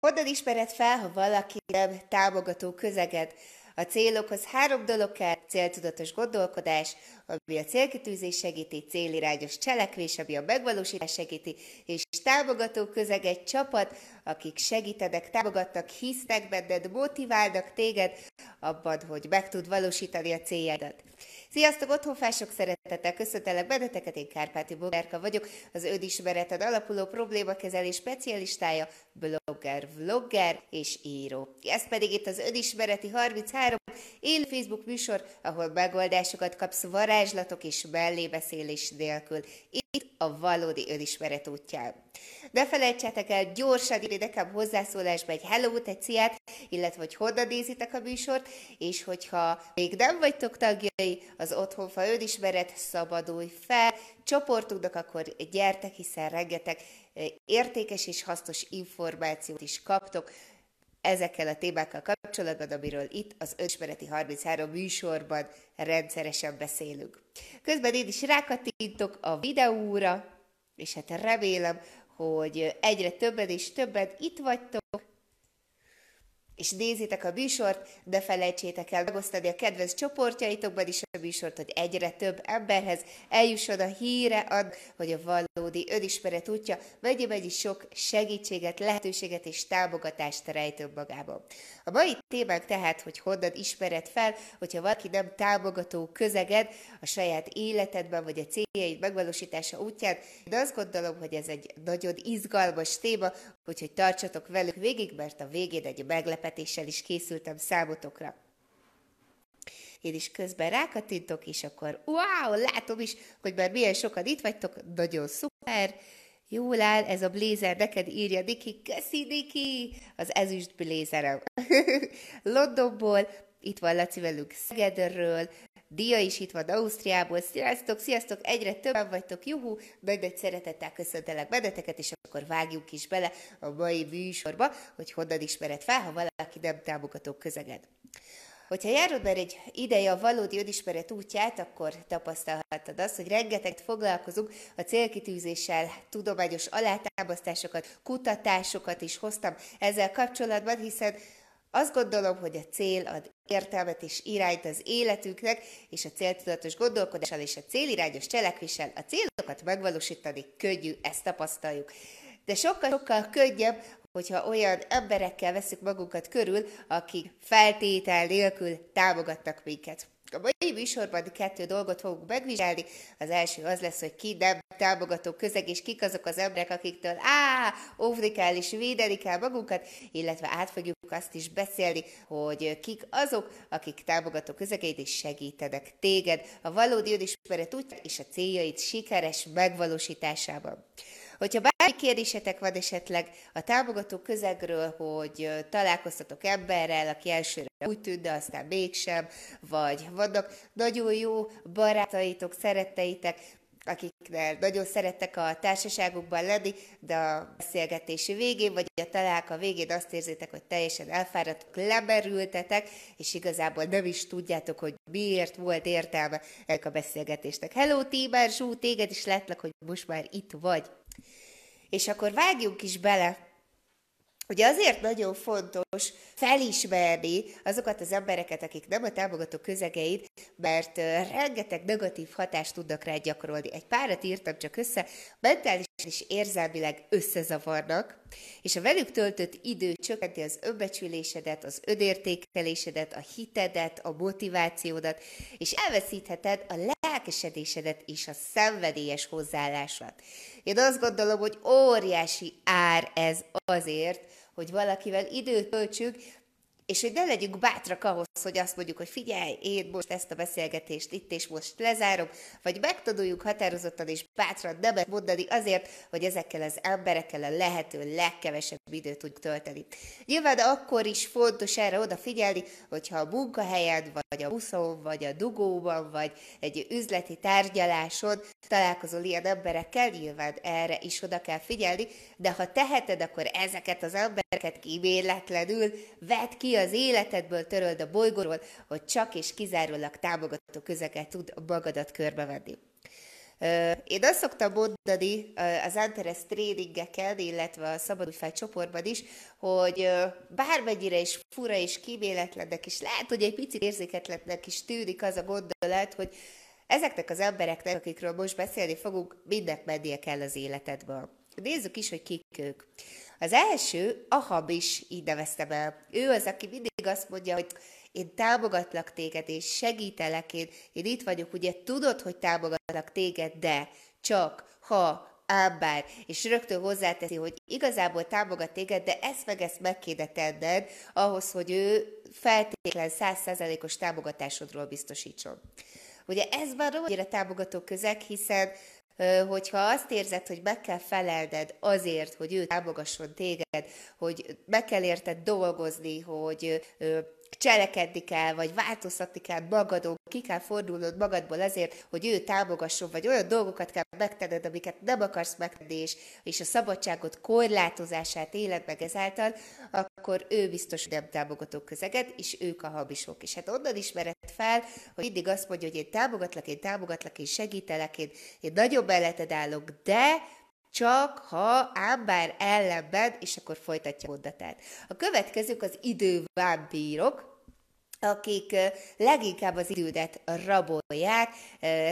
Hogyan ismered fel, ha valaki nem támogató közeged? A célokhoz három dolog kell, céltudatos gondolkodás, ami a célkitűzés segíti, célirányos cselekvés, ami a megvalósítás segíti, és támogató közeg egy csapat, akik segítenek, támogatnak, hisznek benned, motiválnak téged abban, hogy meg tud valósítani a céljádat. Sziasztok, otthonfások, szeretettel köszöntelek benneteket, én Kárpáti Bogárka vagyok, az önismereted alapuló problémakezelés specialistája, blogger, vlogger és író. Ez pedig itt az Önismereti 33 élő Facebook műsor, ahol megoldásokat kapsz varázslatok és mellébeszélés nélkül. Itt a valódi önismeret útján. Ne felejtsetek el gyorsan írni nekem hozzászólásba egy hello egy ciát, illetve hogy honnan nézitek a műsort, és hogyha még nem vagytok tagjai az Otthonfa önismeret, szabadulj fel, csoportunknak, akkor gyertek, hiszen rengeteg eh, értékes és hasznos információt is kaptok, ezekkel a témákkal kapcsolatban, amiről itt az Önismereti 33 műsorban rendszeresen beszélünk. Közben én is rákattintok a videóra, és hát remélem, hogy egyre többen és többen itt vagytok, és nézitek a műsort, de felejtsétek el megosztani a kedvenc csoportjaitokban is a műsort, hogy egyre több emberhez eljusson a híre ad, hogy a valódi önismeret útja mennyi sok segítséget, lehetőséget és támogatást rejtő magában. A mai témánk tehát, hogy honnan ismered fel, hogyha valaki nem támogató közeged a saját életedben, vagy a céljaid megvalósítása útján. De azt gondolom, hogy ez egy nagyon izgalmas téma, úgyhogy tartsatok velük végig, mert a végén egy meglepetéssel is készültem számotokra. Én is közben rákattintok, és akkor wow, látom is, hogy már milyen sokan itt vagytok, nagyon szuper, Jól áll, ez a blézer, neked írja Diki, köszi Diki, az ezüst blézerem. Londonból, itt van Laci velünk Szegedről, Dia is itt van Ausztriából. Sziasztok, sziasztok, egyre többen vagytok, juhu, nagy nagy szeretettel köszöntelek benneteket, és akkor vágjuk is bele a mai műsorba, hogy honnan ismered fel, ha valaki nem támogató közeged. Hogyha járod már egy ideje a valódi önismeret útját, akkor tapasztalhattad azt, hogy rengeteget foglalkozunk a célkitűzéssel, tudományos alátámasztásokat, kutatásokat is hoztam ezzel kapcsolatban, hiszen azt gondolom, hogy a cél ad értelmet és irányt az életünknek, és a céltudatos gondolkodással és a célirányos cselekvéssel a célokat megvalósítani könnyű, ezt tapasztaljuk. De sokkal-sokkal könnyebb, hogyha olyan emberekkel veszük magunkat körül, akik feltétel nélkül támogatnak minket. A mai műsorban kettő dolgot fogunk megvizsgálni. Az első az lesz, hogy ki nem támogató közeg, és kik azok az emberek, akiktől á, óvni kell és védeni kell magunkat, illetve át fogjuk azt is beszélni, hogy kik azok, akik támogató közegeit és segítenek téged a valódi önismeret úgy és a céljait sikeres megvalósításában. Hogyha bármi kérdésetek van esetleg a támogató közegről, hogy találkoztatok emberrel, aki elsőre úgy tűnt, de aztán mégsem, vagy vannak nagyon jó barátaitok, szeretteitek, akiknél nagyon szerettek a társaságukban lenni, de a beszélgetési végén, vagy a találka végén azt érzitek, hogy teljesen elfáradtok, leberültetek, és igazából nem is tudjátok, hogy miért volt értelme ennek a beszélgetésnek. Hello, Tíber Zsú, téged is látlak, hogy most már itt vagy. És akkor vágjunk is bele Ugye azért nagyon fontos felismerni azokat az embereket, akik nem a támogató közegeid, mert rengeteg negatív hatást tudnak rá gyakorolni. Egy párat írtam csak össze, mentális és érzelmileg összezavarnak, és a velük töltött idő csökkenti az önbecsülésedet, az önértékelésedet, a hitedet, a motivációdat, és elveszítheted a lelkesedésedet és a szenvedélyes hozzáállásodat. Én azt gondolom, hogy óriási ár ez azért, hogy valakivel időt töltsük, és hogy ne legyünk bátrak ahhoz, hogy azt mondjuk, hogy figyelj, én most ezt a beszélgetést itt és most lezárom, vagy megtanuljuk határozottan és bátran nemet mondani azért, hogy ezekkel az emberekkel a lehető legkevesebb időt tudjuk tölteni. Nyilván akkor is fontos erre odafigyelni, hogyha a munkahelyen, vagy a buszon, vagy a dugóban, vagy egy üzleti tárgyaláson találkozol ilyen emberekkel, nyilván erre is oda kell figyelni, de ha teheted, akkor ezeket az embereket kíméletlenül vedd ki az életedből, töröld a bolygóról, hogy csak és kizárólag támogató közeget tud magadat körbevenni. Én azt szoktam mondani az Antares tréningeken, illetve a Szabadújfáj csoportban is, hogy bármennyire is fura és kíméletlennek is, lehet, hogy egy picit érzéketlennek is tűnik az a gondolat, hogy ezeknek az embereknek, akikről most beszélni fogunk, mindent mennie kell az életedből. Nézzük is, hogy kik ők. Az első, Ahab is így neveztem el. Ő az, aki mindig azt mondja, hogy én támogatlak téged, és segítelek, én, én itt vagyok, ugye tudod, hogy támogatlak téged, de csak ha ámbár, és rögtön hozzáteszi, hogy igazából támogat téged, de ezt meg ezt meg kéne tenned ahhoz, hogy ő feltétlen százszázalékos támogatásodról biztosítson. Ugye ez már annyira támogató közeg, hiszen hogyha azt érzed, hogy meg kell felelned azért, hogy ő támogasson téged, hogy meg kell érted dolgozni, hogy cselekedni kell, vagy változtatni kell magadon, ki kell fordulnod magadból azért, hogy ő támogasson, vagy olyan dolgokat kell megtenned, amiket nem akarsz megtenni, és, és a szabadságot korlátozását éled meg ezáltal, akkor ő biztos, nem támogató közeget, és ők a habisok. És hát onnan ismered fel, hogy mindig azt mondja, hogy én támogatlak, én támogatlak, én segítelek, én, én nagyobb melletted állok, de csak ha ám bár ellenben, és akkor folytatja mondatát. A következők az idővámpírok, akik leginkább az idődet rabolják,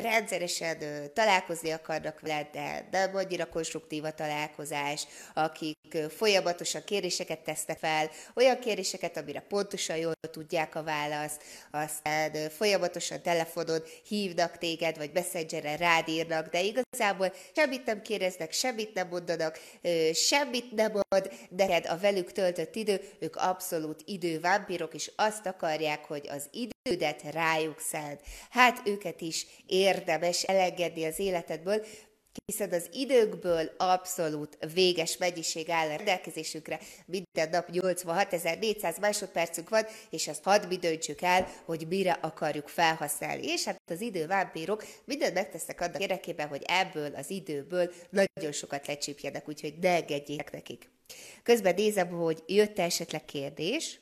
rendszeresen találkozni akarnak veled, de nem annyira konstruktív a találkozás, akik folyamatosan kéréseket tesznek fel, olyan kéréseket, amire pontosan jól tudják a választ, aztán folyamatosan telefonon hívnak téged, vagy messengeren rád írnak, de igazából semmit nem kérdeznek, semmit nem mondanak, semmit nem ad neked a velük töltött idő, ők abszolút idővámpírok, és azt akarják, mondják, hogy az idődet rájuk szánt. Hát őket is érdemes elengedni az életedből, hiszen az időkből abszolút véges mennyiség áll a rendelkezésükre. Minden nap 86.400 másodpercünk van, és azt hadd mi döntsük el, hogy mire akarjuk felhasználni. És hát az idővámpírok mindent megtesznek annak érdekében, hogy ebből az időből nagyon sokat lecsípjenek, úgyhogy ne engedjék nekik. Közben nézem, hogy jött esetleg kérdés,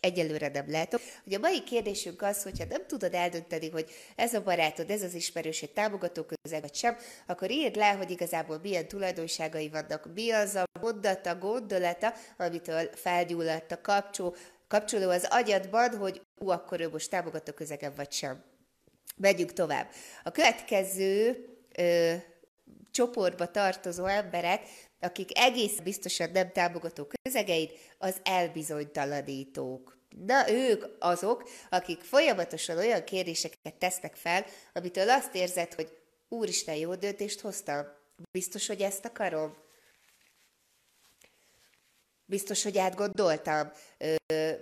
Egyelőre nem látok. Hogy a mai kérdésünk az, hogyha nem tudod eldönteni, hogy ez a barátod, ez az ismerős, egy támogató közeg, vagy sem, akkor írd le, hogy igazából milyen tulajdonságai vannak, mi az a mondata, gondolata, amitől felgyulladt a kapcsó, kapcsoló az agyadban, hogy ú, akkor ő most támogató közegen, vagy sem. Megyünk tovább. A következő ö, csoportba tartozó emberek akik egész biztosan nem támogató közegeid, az elbizonytalanítók. Na, ők azok, akik folyamatosan olyan kérdéseket tesznek fel, amitől azt érzed, hogy úristen, jó döntést hoztam. Biztos, hogy ezt akarom? Biztos, hogy átgondoltam?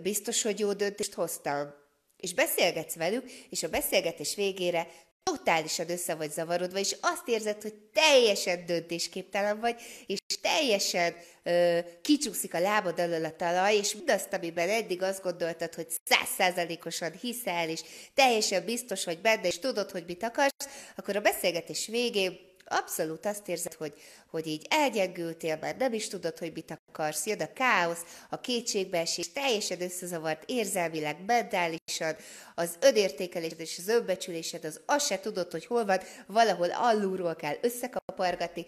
Biztos, hogy jó döntést hoztam? És beszélgetsz velük, és a beszélgetés végére totálisan össze vagy zavarodva, és azt érzed, hogy teljesen döntésképtelen vagy, és teljesen ö, kicsúszik a lábad alól a talaj, és mindazt, amiben eddig azt gondoltad, hogy százszázalékosan hiszel, és teljesen biztos vagy benne, és tudod, hogy mit akarsz, akkor a beszélgetés végén abszolút azt érzed, hogy, hogy így elgyengültél, mert nem is tudod, hogy mit akarsz, jön a káosz, a kétségbeesés, teljesen összezavart érzelmileg, mentálisan, az önértékelésed és az önbecsülésed, az azt se tudod, hogy hol van, valahol alulról kell összekapargatni,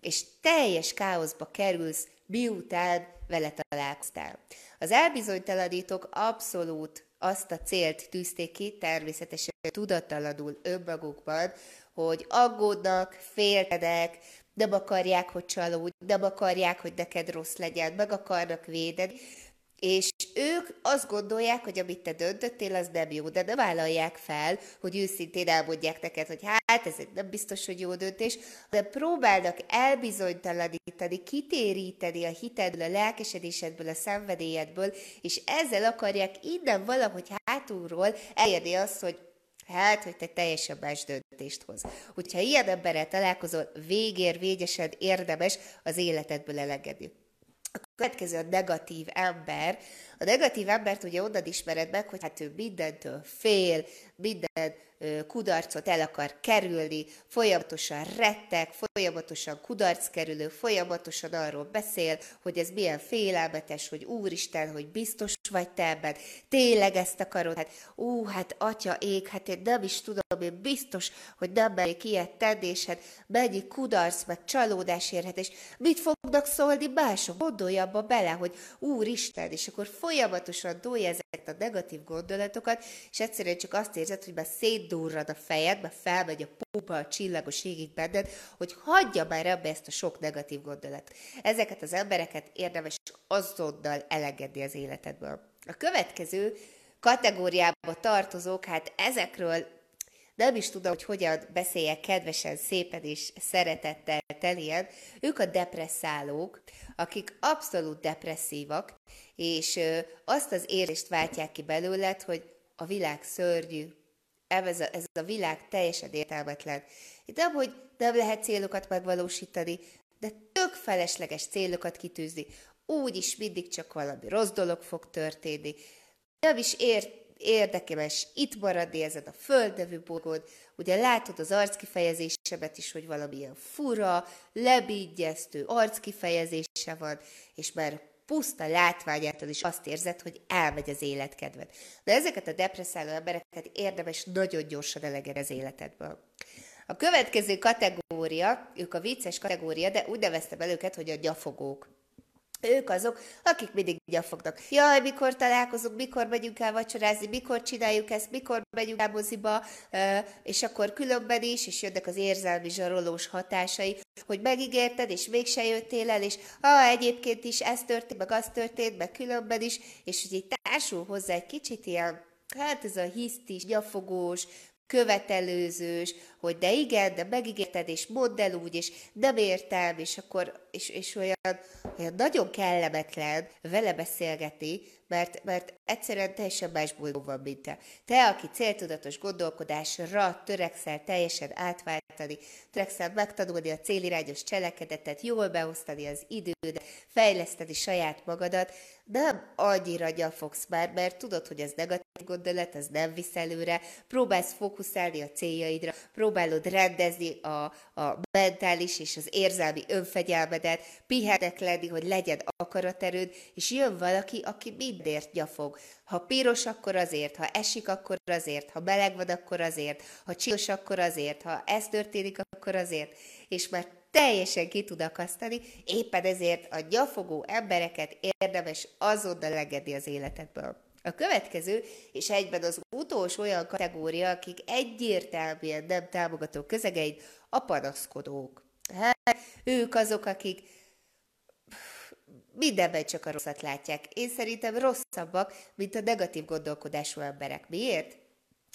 és teljes káoszba kerülsz, miután vele találkoztál. Az elbizonytalanítók abszolút azt a célt tűzték ki, természetesen tudattalanul önmagukban, hogy aggódnak, féltedek, nem akarják, hogy csalódj, nem akarják, hogy neked rossz legyen, meg akarnak védeni, és ők azt gondolják, hogy amit te döntöttél, az nem jó, de nem vállalják fel, hogy őszintén elmondják neked, hogy hát ez egy nem biztos, hogy jó döntés, de próbálnak elbizonytalanítani, kitéríteni a hitedből, a lelkesedésedből, a szenvedélyedből, és ezzel akarják innen valahogy hátulról elérni azt, hogy hát, hogy te teljesen más döntést hoz. Hogyha ilyen emberrel találkozol, végér, végesen érdemes az életedből elegedni. A következő a negatív ember. A negatív embert ugye onnan ismered meg, hogy hát ő mindentől fél, minden kudarcot el akar kerülni, folyamatosan rettek, folyamatosan kudarckerülő, folyamatosan arról beszél, hogy ez milyen félelmetes, hogy úristen, hogy biztos vagy te ebben, tényleg ezt akarod, hát ú, hát atya ég, hát én nem is tudom, én biztos, hogy nem megyek ilyet tenni, és hát mennyi kudarc, meg csalódás érhet, és mit fognak szólni mások? Gondolj abba bele, hogy úristen, és akkor folyamatosan dolja ezeket a negatív gondolatokat, és egyszerűen csak azt érzed, hogy már szétdurrad a fejed, mert felmegy a pupa a csillagos égig benned, hogy hagyja már ebbe ezt a sok negatív gondolatot. Ezeket az embereket érdemes azonnal elengedni az életedből. A következő kategóriába tartozók, hát ezekről nem is tudom, hogy hogyan beszéljek kedvesen, szépen és szeretettel telien. Ők a depresszálók, akik abszolút depresszívak, és azt az érzést váltják ki belőled, hogy a világ szörnyű, ez a, ez a világ teljesen értelmetlen. Nem, hogy nem lehet célokat megvalósítani, de tök felesleges célokat kitűzni. Úgy is mindig csak valami rossz dolog fog történni. Nem is ér, érdekemes itt maradni ezen a földnevű bolygón. Ugye látod az arckifejezésemet is, hogy valamilyen fura, lebígyeztő arckifejezése van, és már puszta látványától is azt érzed, hogy elmegy az életkedved. De ezeket a depresszáló embereket érdemes nagyon gyorsan elegedni az életedből. A következő kategória, ők a vicces kategória, de úgy neveztem el őket, hogy a gyafogók. Ők azok, akik mindig gyafognak. Jaj, mikor találkozunk, mikor megyünk el vacsorázni, mikor csináljuk ezt, mikor megyünk el moziba, és akkor különben is, és jönnek az érzelmi zsarolós hatásai, hogy megígérted, és mégse jöttél el, és ha egyébként is ez történt, meg az történt, meg különben is, és hogy így társul hozzá egy kicsit ilyen, hát ez a hisztis, gyafogós, követelőzős, hogy de igen, de megígérted, és mondd el úgy, és nem értem, és akkor, és, és olyan, olyan nagyon kellemetlen vele beszélgetni, mert, mert egyszerűen teljesen más bolygó van, mint te. Te, aki céltudatos gondolkodásra törekszel teljesen átváltani, törekszel megtanulni a célirányos cselekedetet, jól beosztani az idődet, fejleszteni saját magadat, nem annyira gyafogsz már, mert tudod, hogy ez negatív gondolat, ez nem visz előre, próbálsz fókuszálni a céljaidra, próbálod rendezni a, a mentális és az érzelmi önfegyelmedet, pihetek lenni, hogy legyen akaraterőd, és jön valaki, aki mindért gyafog. Ha piros, akkor azért, ha esik, akkor azért, ha meleg van, akkor azért, ha csinos, akkor azért, ha ez történik, akkor azért. És már teljesen ki tud akasztani, éppen ezért a gyafogó embereket érdemes azonnal legedni az életedből. A következő, és egyben az utolsó olyan kategória, akik egyértelműen nem támogató közegeid, a panaszkodók. Hát, ők azok, akik mindenben csak a rosszat látják. Én szerintem rosszabbak, mint a negatív gondolkodású emberek. Miért?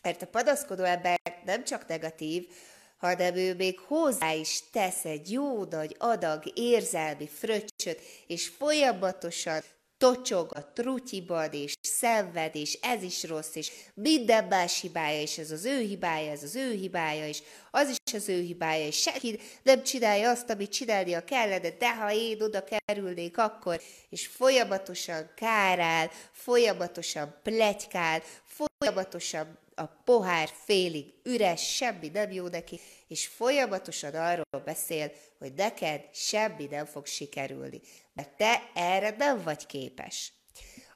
Mert a panaszkodó ember nem csak negatív, hanem ő még hozzá is tesz egy jó nagy adag érzelmi fröccsöt, és folyamatosan tocsog a trutyiban, és szenved, és ez is rossz, és minden más hibája, és ez az ő hibája, ez az ő hibája, és az is az ő hibája, és senki nem csinálja azt, amit csinálnia kellene, de ha én oda kerülnék, akkor, és folyamatosan kárál, folyamatosan plegykál, folyamatosan a pohár félig üres, semmi nem jó neki, és folyamatosan arról beszél, hogy neked semmi nem fog sikerülni, mert te erre nem vagy képes.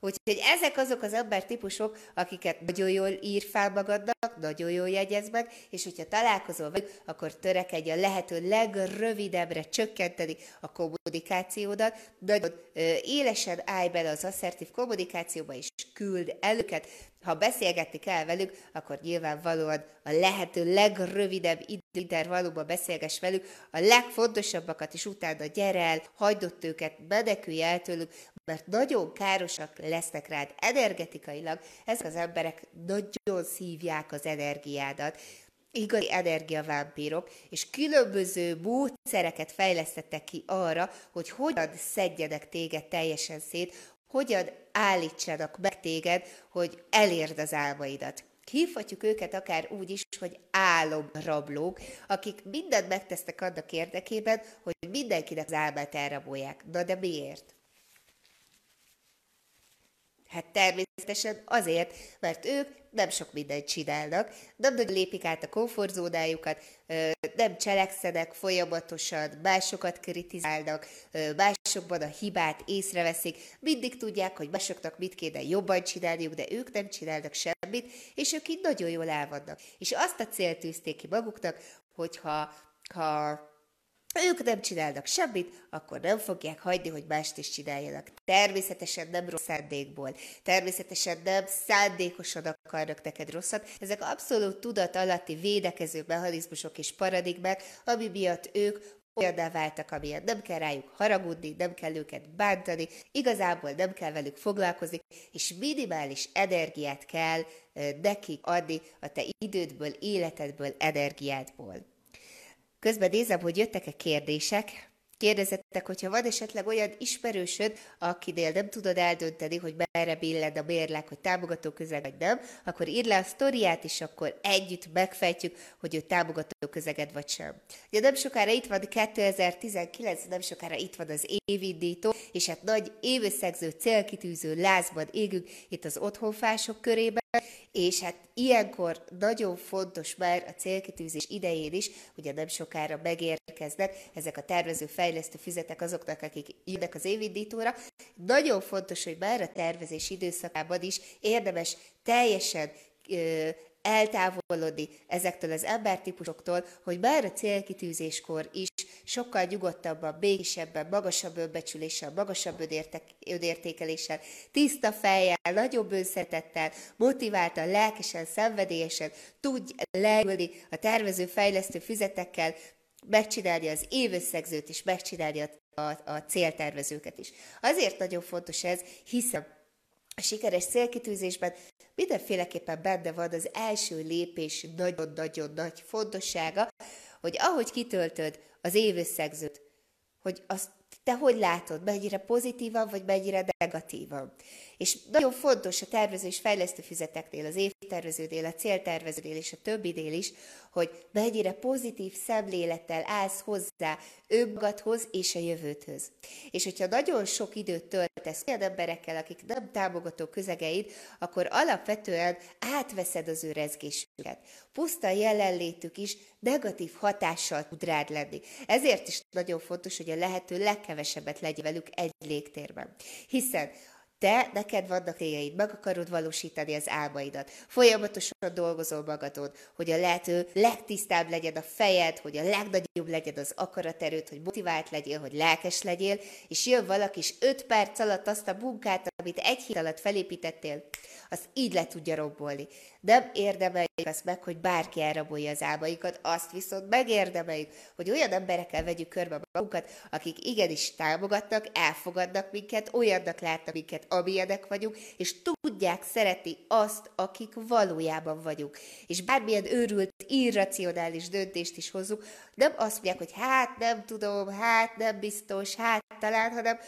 Úgyhogy ezek azok az embertípusok, akiket nagyon jól ír fel magadnak, nagyon jól jegyez meg, és hogyha találkozol velük, akkor törekedj a lehető legrövidebbre csökkenteni a kommunikációdat, nagyon élesen állj bele az asszertív kommunikációba, és küld el őket, ha beszélgetni kell velük, akkor nyilvánvalóan a lehető legrövidebb időintervallumban beszélges velük, a legfontosabbakat is utána gyere el, hagyd ott őket, menekülj el tőlük, mert nagyon károsak lesznek rád energetikailag, ezek az emberek nagyon szívják az energiádat, igazi energiavámpírok, és különböző módszereket fejlesztettek ki arra, hogy hogyan szedjenek téged teljesen szét, hogyan állítsanak meg téged, hogy elérd az álmaidat. Hívhatjuk őket akár úgy is, hogy álomrablók, akik mindent megtesznek annak érdekében, hogy mindenkinek az álmát elrabolják. Na de miért? Hát természetesen azért, mert ők nem sok mindent csinálnak, nem nagyon lépik át a komfortzónájukat, nem cselekszenek folyamatosan, másokat kritizálnak, másokban a hibát észreveszik, mindig tudják, hogy másoknak mit kéne jobban csinálniuk, de ők nem csinálnak semmit, és ők így nagyon jól elvannak. És azt a célt tűzték ki maguknak, hogyha ha ők nem csinálnak semmit, akkor nem fogják hagyni, hogy mást is csináljanak. Természetesen nem rossz szándékból, természetesen nem szándékosan akarnak neked rosszat. Ezek abszolút tudat alatti védekező mechanizmusok és paradigmák, ami miatt ők olyanná váltak, amilyen nem kell rájuk haragudni, nem kell őket bántani, igazából nem kell velük foglalkozni, és minimális energiát kell nekik adni a te idődből, életedből, energiádból. Közben nézem, hogy jöttek-e kérdések. Kérdezettek, hogyha van esetleg olyan ismerősöd, akinél nem tudod eldönteni, hogy merre billed a mérleg, hogy támogató közeg vagy nem, akkor írd le a sztoriát, és akkor együtt megfejtjük, hogy ő támogató közeged vagy sem. Ugye nem sokára itt van 2019, nem sokára itt van az évindító, és hát nagy évösszegző, célkitűző lázban égünk itt az otthonfások körében, és hát ilyenkor nagyon fontos már a célkitűzés idején is, ugye nem sokára megérkeznek ezek a tervező fejlesztő fizetek azoknak, akik jönnek az évindítóra. Nagyon fontos, hogy már a tervezés időszakában is érdemes teljesen eltávolodni ezektől az embertípusoktól, hogy bár a célkitűzéskor is sokkal nyugodtabban, békésebben, magasabb önbecsüléssel, magasabb önértékeléssel, tiszta fejjel, nagyobb önszeretettel, motiváltan, lelkesen, szenvedélyesen tudj leülni a tervező fejlesztő füzetekkel, megcsinálni az évösszegzőt is, megcsinálni a, a, a céltervezőket is. Azért nagyon fontos ez, hiszen a sikeres célkitűzésben mindenféleképpen benne van az első lépés nagyon-nagyon nagy fontossága, hogy ahogy kitöltöd az évösszegzőt, hogy azt te hogy látod, mennyire pozitívan, vagy mennyire negatívan. És nagyon fontos a tervező és fejlesztő füzeteknél, az évterveződél, a célterveződél és a többinél is, hogy mennyire pozitív szemlélettel állsz hozzá önmagadhoz és a jövőthöz. És hogyha nagyon sok időt töltesz olyan emberekkel, akik nem támogató közegeid, akkor alapvetően átveszed az ő rezgésüket. Puszta jelenlétük is negatív hatással tud rád lenni. Ezért is nagyon fontos, hogy a lehető legkevesebbet legyen velük egy légtérben. Hiszen te, neked vannak céljaid, meg akarod valósítani az álmaidat. Folyamatosan dolgozol magadon, hogy a lehető legtisztább legyen a fejed, hogy a legnagyobb legyen az akaraterőt, hogy motivált legyél, hogy lelkes legyél, és jön valaki, és öt perc alatt azt a munkát, amit egy hét alatt felépítettél, azt így le tudja rombolni. Nem érdemeljük azt meg, hogy bárki elrabolja az álmaikat, azt viszont megérdemeljük, hogy olyan emberekkel vegyük körbe magunkat, akik igenis támogatnak, elfogadnak minket, olyannak látnak minket, amilyenek vagyunk, és tudják szeretni azt, akik valójában vagyunk. És bármilyen őrült, irracionális döntést is hozzuk, nem azt mondják, hogy hát nem tudom, hát nem biztos, hát talán, hanem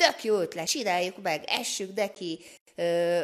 tök jó ötlet, csináljuk meg, essük neki, ö,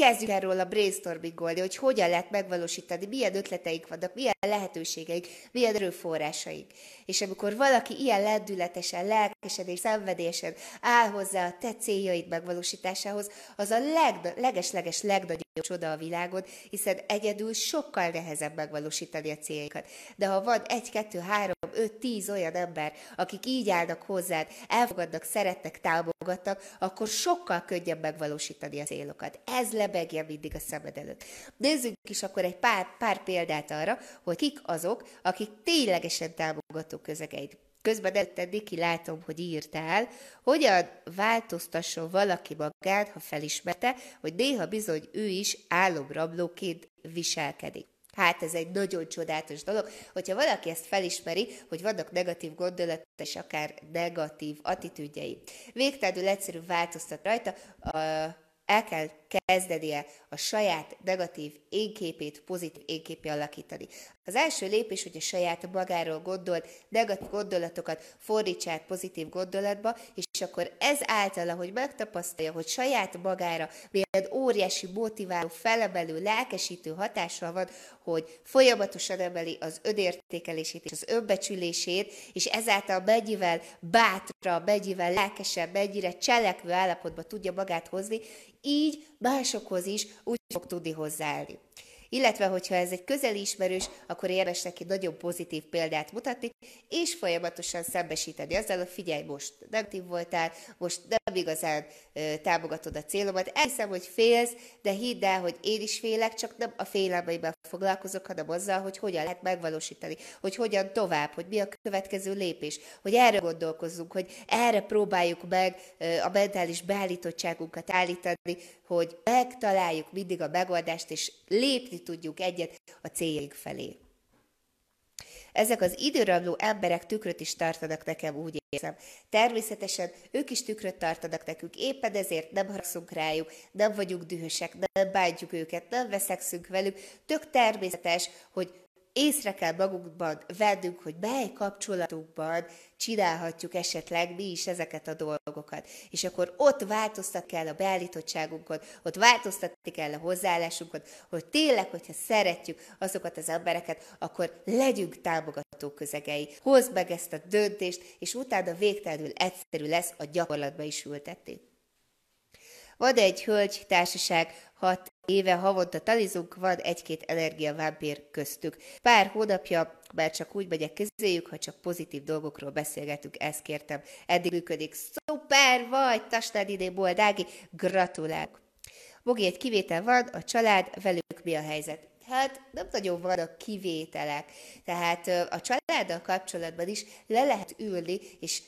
kezdjük a brainstormingolni, hogy hogyan lehet megvalósítani, milyen ötleteink vannak, milyen lehetőségeink, milyen erőforrásaink. És amikor valaki ilyen lendületesen, lelkesen és szenvedélyesen áll hozzá a te céljaid megvalósításához, az a leg, leges-leges legnagyobb csoda a világon, hiszen egyedül sokkal nehezebb megvalósítani a céljaikat. De ha van egy, kettő, három, öt, tíz olyan ember, akik így állnak hozzád, elfogadnak, szeretnek, támogatnak, akkor sokkal könnyebb megvalósítani a célokat. Ez lebegje mindig a szemed előtt. Nézzük is akkor egy pár, pár példát arra, hogy kik azok, akik ténylegesen támogató közegeid. Közben előtte, Niki, látom, hogy írtál, hogyan változtasson valaki magát, ha felismerte, hogy néha bizony ő is álomrablóként viselkedik. Hát ez egy nagyon csodálatos dolog, hogyha valaki ezt felismeri, hogy vannak negatív gondolat és akár negatív attitűdjei. Végtelenül egyszerű változtat rajta, el kell kezdenie a saját negatív énképét pozitív énképé alakítani. Az első lépés, hogy a saját magáról gondolt negatív gondolatokat fordítsák pozitív gondolatba, és akkor ez által, hogy megtapasztalja, hogy saját magára milyen óriási motiváló, felemelő, lelkesítő hatással van, hogy folyamatosan emeli az önértékelését és az önbecsülését, és ezáltal mennyivel bátra, mennyivel lelkesebb, mennyire cselekvő állapotba tudja magát hozni, így másokhoz is úgy fog tudni hozzáállni. Illetve, hogyha ez egy közeli ismerős, akkor érdemes neki nagyon pozitív példát mutatni, és folyamatosan szembesíteni azzal, hogy figyelj, most negatív voltál, most nem igazán ö, támogatod a célomat. Elhiszem, hogy félsz, de hidd el, hogy én is félek, csak nem a félelmeiben foglalkozok, hanem azzal, hogy hogyan lehet megvalósítani, hogy hogyan tovább, hogy mi a következő lépés, hogy erre gondolkozzunk, hogy erre próbáljuk meg a mentális beállítottságunkat állítani, hogy megtaláljuk mindig a megoldást, és lépni tudjuk egyet a céljaink felé. Ezek az időrabló emberek tükröt is tartanak nekem, úgy érzem. Természetesen ők is tükröt tartanak nekünk, éppen ezért nem haragszunk rájuk, nem vagyunk dühösek, nem bántjuk őket, nem veszekszünk velük. Tök természetes, hogy észre kell magunkban vennünk, hogy mely kapcsolatunkban csinálhatjuk esetleg mi is ezeket a dolgokat. És akkor ott változtat kell a beállítottságunkon, ott változtatni kell a hozzáállásunkon, hogy tényleg, hogyha szeretjük azokat az embereket, akkor legyünk támogató közegei. Hozd meg ezt a döntést, és utána végtelenül egyszerű lesz a gyakorlatba is ültetni. Van egy hölgy társaság, hat éve havonta talizunk, van egy-két energiavámpír köztük. Pár hónapja már csak úgy megyek közéjük, ha csak pozitív dolgokról beszélgetünk, ezt kértem. Eddig működik. Szuper vagy, Tasnád idén boldági, gratulálok. Bogi, egy kivétel van, a család, velük mi a helyzet? Hát nem nagyon vannak kivételek. Tehát a családdal kapcsolatban is le lehet ülni, és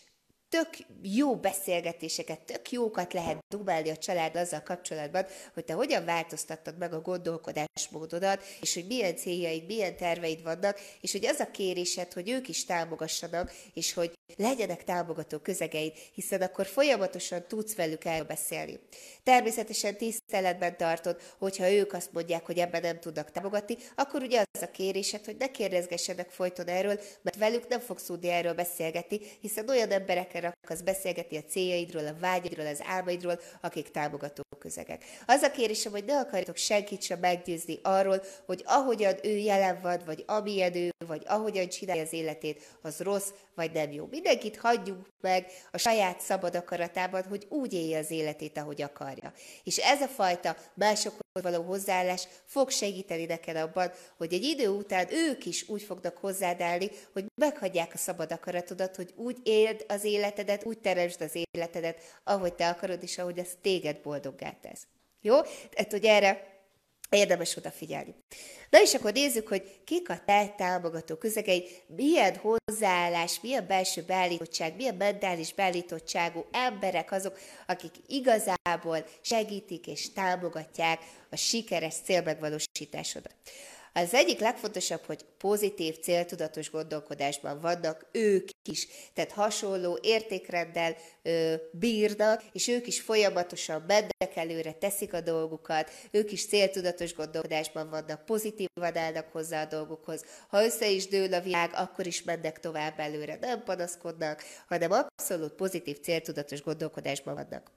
tök jó beszélgetéseket, tök jókat lehet dumálni a család azzal kapcsolatban, hogy te hogyan változtattad meg a gondolkodásmódodat, és hogy milyen céljaid, milyen terveid vannak, és hogy az a kérésed, hogy ők is támogassanak, és hogy legyenek támogató közegeid, hiszen akkor folyamatosan tudsz velük elbeszélni. Természetesen tiszteletben tartod, hogyha ők azt mondják, hogy ebben nem tudnak támogatni, akkor ugye az a kérésed, hogy ne kérdezgessenek folyton erről, mert velük nem fogsz tudni erről beszélgetni, hiszen olyan emberekkel akarsz beszélgetni a céljaidról, a vágyaidról, az álmaidról, akik támogató közegek. Az a kérésem, hogy ne akarjátok senkit sem meggyőzni arról, hogy ahogyan ő jelen van, vagy amilyen ő, vagy ahogyan csinálja az életét, az rossz, vagy nem jó. Mindenkit hagyjuk meg a saját szabad akaratában, hogy úgy élje az életét, ahogy akarja. És ez a fajta másokhoz való hozzáállás fog segíteni neked abban, hogy egy idő után ők is úgy fognak hozzád állni, hogy meghagyják a szabad akaratodat, hogy úgy éld az életedet, úgy teremtsd az életedet, ahogy te akarod, és ahogy ez téged boldoggá tesz. Jó? Tehát, hogy erre Érdemes odafigyelni. Na és akkor nézzük, hogy kik a te támogató közegei, milyen hozzáállás, milyen belső beállítottság, milyen mentális beállítottságú emberek azok, akik igazából segítik és támogatják a sikeres célmegvalósításodat. Az egyik legfontosabb, hogy pozitív, céltudatos gondolkodásban vannak ők is, tehát hasonló értékrenddel ö, bírnak, és ők is folyamatosan mennek előre, teszik a dolgukat, ők is céltudatos gondolkodásban vannak, pozitívan állnak hozzá a dolgokhoz. Ha össze is dől a világ, akkor is mennek tovább előre, nem panaszkodnak, hanem abszolút pozitív, céltudatos gondolkodásban vannak.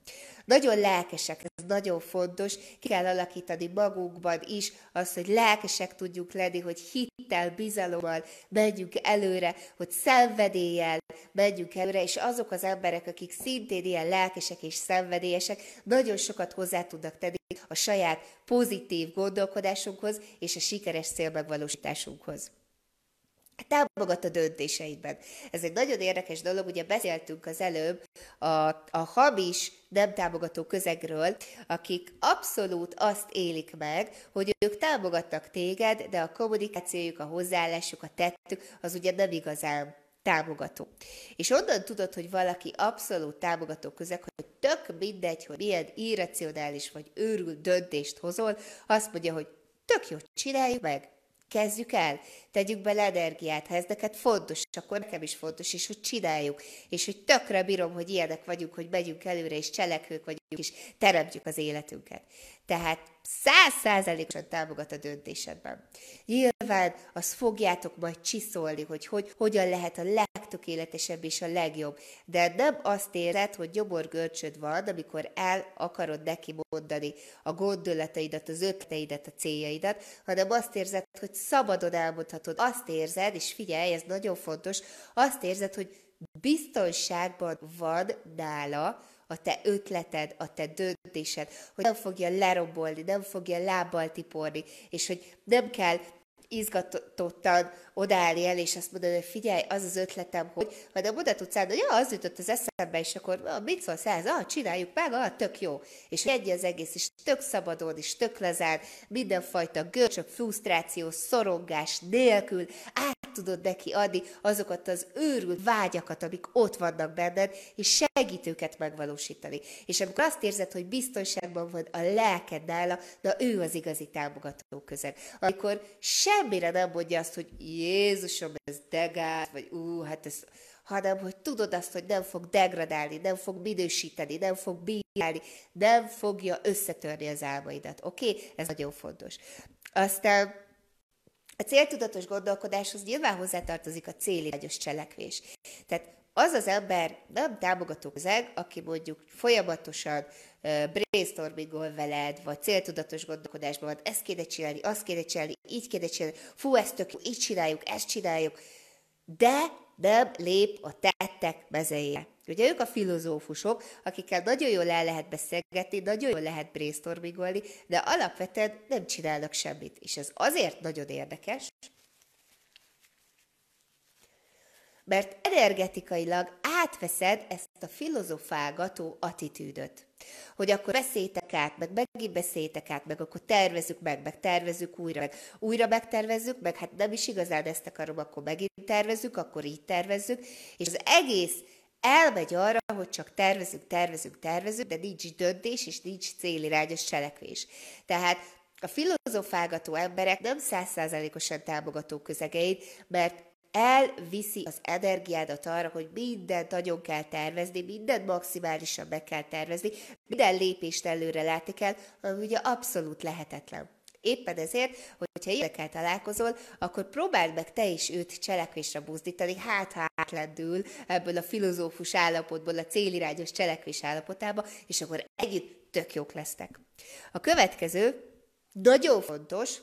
Nagyon lelkesek, nagyon fontos, ki kell alakítani magunkban is azt, hogy lelkesek tudjuk lenni, hogy hittel, bizalommal megyünk előre, hogy szenvedéllyel megyünk előre, és azok az emberek, akik szintén ilyen lelkesek és szenvedélyesek, nagyon sokat hozzá tudnak tenni a saját pozitív gondolkodásunkhoz és a sikeres célmegvalósításunkhoz. Támogat a döntéseidben. Ez egy nagyon érdekes dolog, ugye beszéltünk az előbb a, a hamis nem támogató közegről, akik abszolút azt élik meg, hogy ők támogattak téged, de a kommunikációjuk, a hozzáállásuk, a tettük, az ugye nem igazán támogató. És onnan tudod, hogy valaki abszolút támogató közeg, hogy tök mindegy, hogy milyen irracionális vagy őrült döntést hozol, azt mondja, hogy tök jó, csináljuk meg, Kezdjük el, tegyük bele energiát, ha ez neked fontos, akkor nekem is fontos, és hogy csináljuk, és hogy tökre bírom, hogy ilyenek vagyunk, hogy megyünk előre, és cselekvők vagyunk, és teremtjük az életünket. Tehát száz százalékosan támogat a döntésedben. Nyilván azt fogjátok majd csiszolni, hogy, hogy hogyan lehet a legtökéletesebb és a legjobb. De nem azt érzed, hogy görcsöd van, amikor el akarod neki mondani a gondolataidat, az ötleteidet, a céljaidat, hanem azt érzed, hogy szabadon elmondhatod. Azt érzed, és figyelj, ez nagyon fontos, azt érzed, hogy biztonságban van nála, a te ötleted, a te döntésed, hogy nem fogja lerombolni, nem fogja lábbal tiporni, és hogy nem kell izgatottan odállni el, és azt mondod, hogy figyelj, az az ötletem, hogy majd oda tudsz állni, hogy ja, az jutott az eszembe, és akkor ah, mit szólsz ez? Ah, csináljuk meg, ah, tök jó. És egy az egész, és tök szabadon, és tök lazán, mindenfajta görcsök, frusztráció, szorongás nélkül tudod neki adni azokat az őrült vágyakat, amik ott vannak benned, és segít őket megvalósítani. És amikor azt érzed, hogy biztonságban van a lelked nála, de ő az igazi támogató közeg. Amikor semmire nem mondja azt, hogy Jézusom, ez degát, vagy ú, hát ez, hanem hogy tudod azt, hogy nem fog degradálni, nem fog minősíteni, nem fog bírálni, nem fogja összetörni az álmaidat. Oké? Okay? Ez nagyon fontos. Aztán a céltudatos gondolkodáshoz nyilván hozzátartozik a célirányos cselekvés. Tehát az az ember nem támogató közeg, aki mondjuk folyamatosan uh, brainstormingol veled, vagy céltudatos gondolkodásban van, ezt kéne csinálni, azt kéne csinálni, így kéne csinálni, fú, ezt tök így csináljuk, ezt csináljuk, de nem lép a tettek mezejére. Ugye ők a filozófusok, akikkel nagyon jól el lehet beszélgetni, nagyon jól lehet brainstormingolni, de alapvetően nem csinálnak semmit. És ez azért nagyon érdekes, mert energetikailag átveszed ezt a filozofálgató attitűdöt. Hogy akkor beszéltek át, meg megint beszéltek át, meg akkor tervezzük meg, meg tervezzük újra, meg újra megtervezzük, meg hát nem is igazán ezt akarom, akkor megint tervezzük, akkor így tervezzük, és az egész elmegy arra, hogy csak tervezünk, tervezünk, tervezünk, de nincs döntés, és nincs célirányos cselekvés. Tehát a filozofálgató emberek nem százszázalékosan támogató közegeid, mert elviszi az energiádat arra, hogy mindent nagyon kell tervezni, mindent maximálisan meg kell tervezni, minden lépést előre látni kell, ami ugye abszolút lehetetlen. Éppen ezért, hogyha évekkel találkozol, akkor próbáld meg te is őt cselekvésre buzdítani, hát ha átlendül ebből a filozófus állapotból a célirányos cselekvés állapotába, és akkor együtt tök jók lesznek. A következő, nagyon fontos,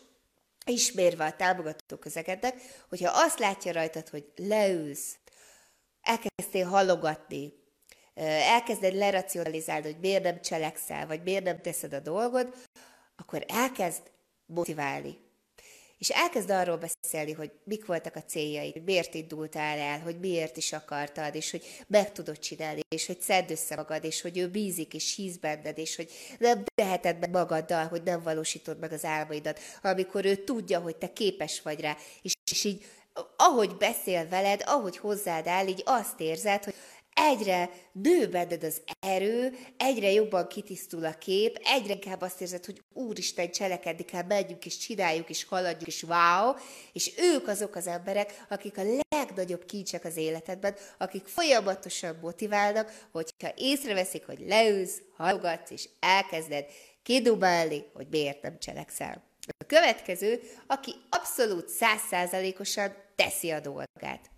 ismérve a támogató közegednek, hogyha azt látja rajtad, hogy leülsz, elkezdtél halogatni, elkezded leracionalizálni, hogy miért nem cselekszel, vagy miért nem teszed a dolgod, akkor elkezd motiválni. És elkezd arról beszélni, hogy mik voltak a céljai, hogy miért indultál el, hogy miért is akartad, és hogy meg tudod csinálni, és hogy szedd össze magad, és hogy ő bízik, és hisz benned, és hogy nem teheted meg magaddal, hogy nem valósítod meg az álmaidat, amikor ő tudja, hogy te képes vagy rá, és, és így ahogy beszél veled, ahogy hozzád áll, így azt érzed, hogy egyre nő az erő, egyre jobban kitisztul a kép, egyre inkább azt érzed, hogy úristen, cselekedni kell, megyünk és csináljuk és haladjuk, és wow, és ők azok az emberek, akik a legnagyobb kincsek az életedben, akik folyamatosan motiválnak, hogyha észreveszik, hogy leülsz, hallgatsz, és elkezded kidubálni, hogy miért nem cselekszel. A következő, aki abszolút százszázalékosan teszi a dolgát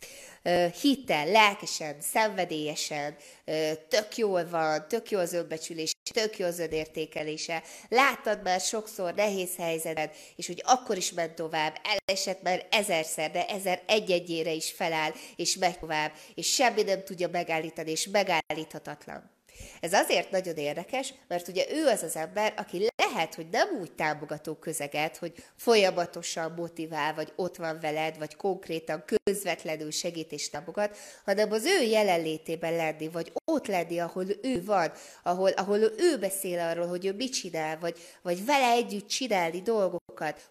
hittel, lelkesen, szenvedélyesen, tök jól van, tök jó az önbecsülés, tök jó az önértékelése. Láttad már sokszor nehéz helyzetet, és hogy akkor is ment tovább, elesett már ezerszer, de ezer egy-egyére is feláll, és megy tovább, és semmi nem tudja megállítani, és megállíthatatlan. Ez azért nagyon érdekes, mert ugye ő az az ember, aki lehet, hogy nem úgy támogató közeget, hogy folyamatosan motivál, vagy ott van veled, vagy konkrétan közvetlenül segít és támogat, hanem az ő jelenlétében lenni, vagy ott lenni, ahol ő van, ahol, ahol ő beszél arról, hogy ő mit csinál, vagy, vagy vele együtt csinálni dolgokat,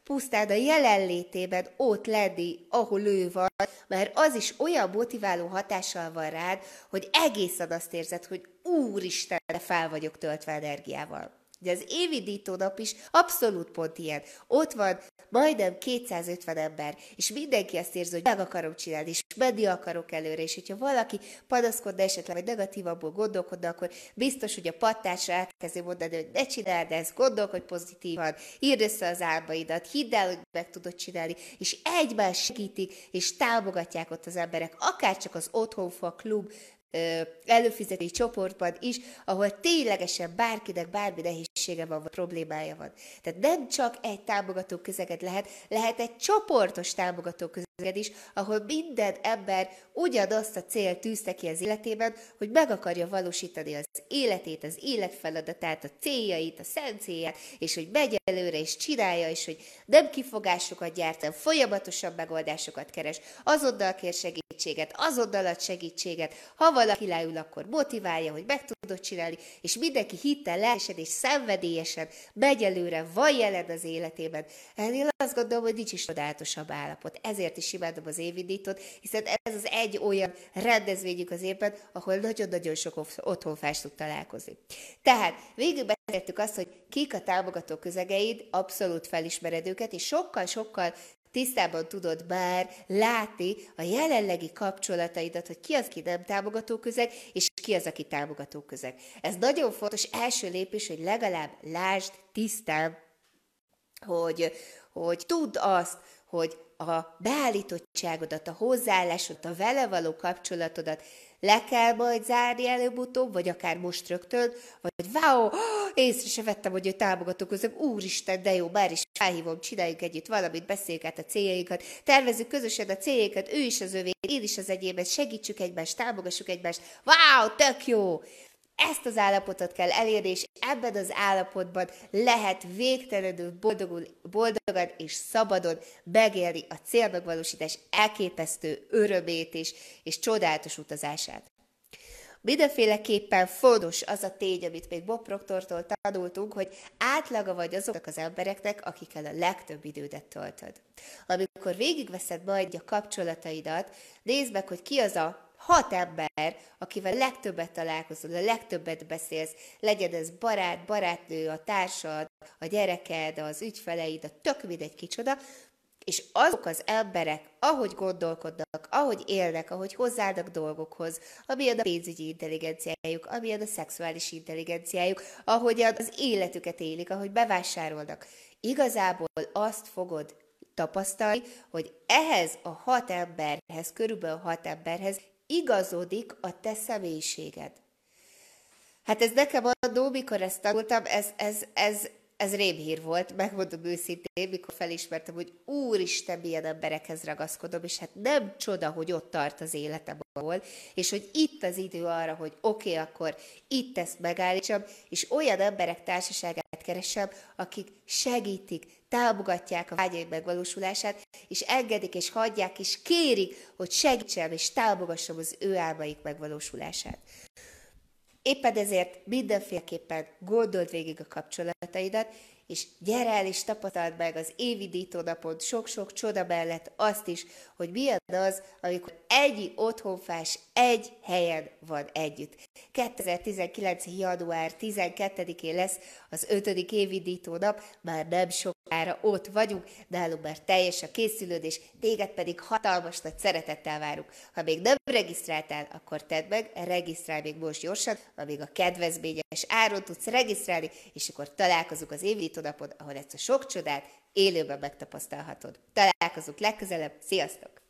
pusztán a jelenlétében ott lenni, ahol ő van, mert az is olyan motiváló hatással van rád, hogy egészen azt érzed, hogy úristen, fel vagyok töltve energiával. Ugye az évi nap is abszolút pont ilyen. Ott van, majdnem 250 ember, és mindenki azt érzi, hogy meg akarom csinálni, és menni akarok előre, és hogyha valaki panaszkodna esetleg, vagy negatívabbul gondolkodna, akkor biztos, hogy a pattásra elkezdi mondani, hogy ne csináld ezt, gondolkodj pozitívan, írd össze az álmaidat, hidd el, hogy meg tudod csinálni, és egymás segítik, és támogatják ott az emberek, akár csak az Otthonfa Klub előfizetési csoportban is, ahol ténylegesen bárkinek bármi nehézsége van, vagy problémája van. Tehát nem csak egy támogató közeget lehet, lehet egy csoportos támogató közeged is, ahol minden ember ugyanazt a cél tűzte ki az életében, hogy meg akarja valósítani az életét, az életfeladatát, a céljait, a szent célját, és hogy megy előre, és csinálja, és hogy nem kifogásokat gyárt, hanem folyamatosabb megoldásokat keres, azonnal kér segítséget, azonnal ad segítséget, ha valaki leül, akkor motiválja, hogy meg tudod csinálni, és mindenki hittel, lelkesen és szenvedélyesen megy előre, van jelen az életében. Ennél azt gondolom, hogy nincs is csodálatosabb állapot. Ezért is imádom az évindítót, hiszen ez az egy olyan rendezvényük az évben, ahol nagyon-nagyon sok otthonfás tud találkozni. Tehát végül beszéltük azt, hogy kik a támogató közegeid, abszolút felismered őket, és sokkal-sokkal tisztában tudod már látni a jelenlegi kapcsolataidat, hogy ki az, ki nem támogató közeg, és ki az, aki támogató közeg. Ez nagyon fontos első lépés, hogy legalább lásd tisztán, hogy, hogy tudd azt, hogy a beállítottságodat, a hozzáállásodat, a vele való kapcsolatodat le kell majd zárni előbb-utóbb, vagy akár most rögtön, vagy wow, észre se vettem, hogy ő támogatók közök, úristen, de jó, bár is felhívom, csináljuk együtt valamit, beszéljük át a céljainkat, tervezzük közösen a céljainkat, ő is az övé, én is az egyébet, segítsük egymást, támogassuk egymást, wow, tök jó! Ezt az állapotot kell elérni, és ebben az állapotban lehet végtelenül boldogul, boldogan és szabadon megélni a célmegvalósítás elképesztő örömét is, és csodálatos utazását. Mindenféleképpen fontos az a tény, amit még Bob Proctortól tanultunk, hogy átlaga vagy azoknak az embereknek, akikkel a legtöbb idődet töltöd. Amikor végigveszed majd a kapcsolataidat, nézd meg, hogy ki az a hat ember, akivel legtöbbet találkozol, a legtöbbet beszélsz, legyen ez barát, barátnő, a társad, a gyereked, az ügyfeleid, a tök mindegy kicsoda, és azok az emberek, ahogy gondolkodnak, ahogy élnek, ahogy hozzáadnak dolgokhoz, amilyen a pénzügyi intelligenciájuk, amilyen a szexuális intelligenciájuk, ahogy az életüket élik, ahogy bevásárolnak. Igazából azt fogod tapasztalni, hogy ehhez a hat emberhez, körülbelül hat emberhez igazodik a te személyiséged. Hát ez nekem adó, mikor ezt tanultam, ez, ez, ez, ez rémhír volt, megmondom őszintén, mikor felismertem, hogy úristen, milyen emberekhez ragaszkodom, és hát nem csoda, hogy ott tart az életem ahol, és hogy itt az idő arra, hogy oké, okay, akkor itt ezt megállítsam, és olyan emberek társaságát keresem, akik segítik, támogatják a vágyaim megvalósulását, és engedik, és hagyják, és kérik, hogy segítsem, és támogassam az ő álmaik megvalósulását. Éppen ezért mindenféleképpen gondold végig a kapcsolataidat, és gyere el és tapasztald meg az évi dítónapon sok-sok csoda mellett azt is, hogy milyen az, amikor egy otthonfás egy helyen van együtt. 2019. január 12-én lesz az ötödik évi dítónap, már nem sokára ott vagyunk, nálunk már teljes a készülődés, téged pedig hatalmas nagy szeretettel várunk. Ha még nem regisztráltál, akkor tedd meg, regisztrálj még most gyorsan, amíg a kedvezményes áron tudsz regisztrálni, és akkor találkozunk az évi dítónapon, ahol ezt a sok csodát élőben megtapasztalhatod. Találkozunk legközelebb, sziasztok!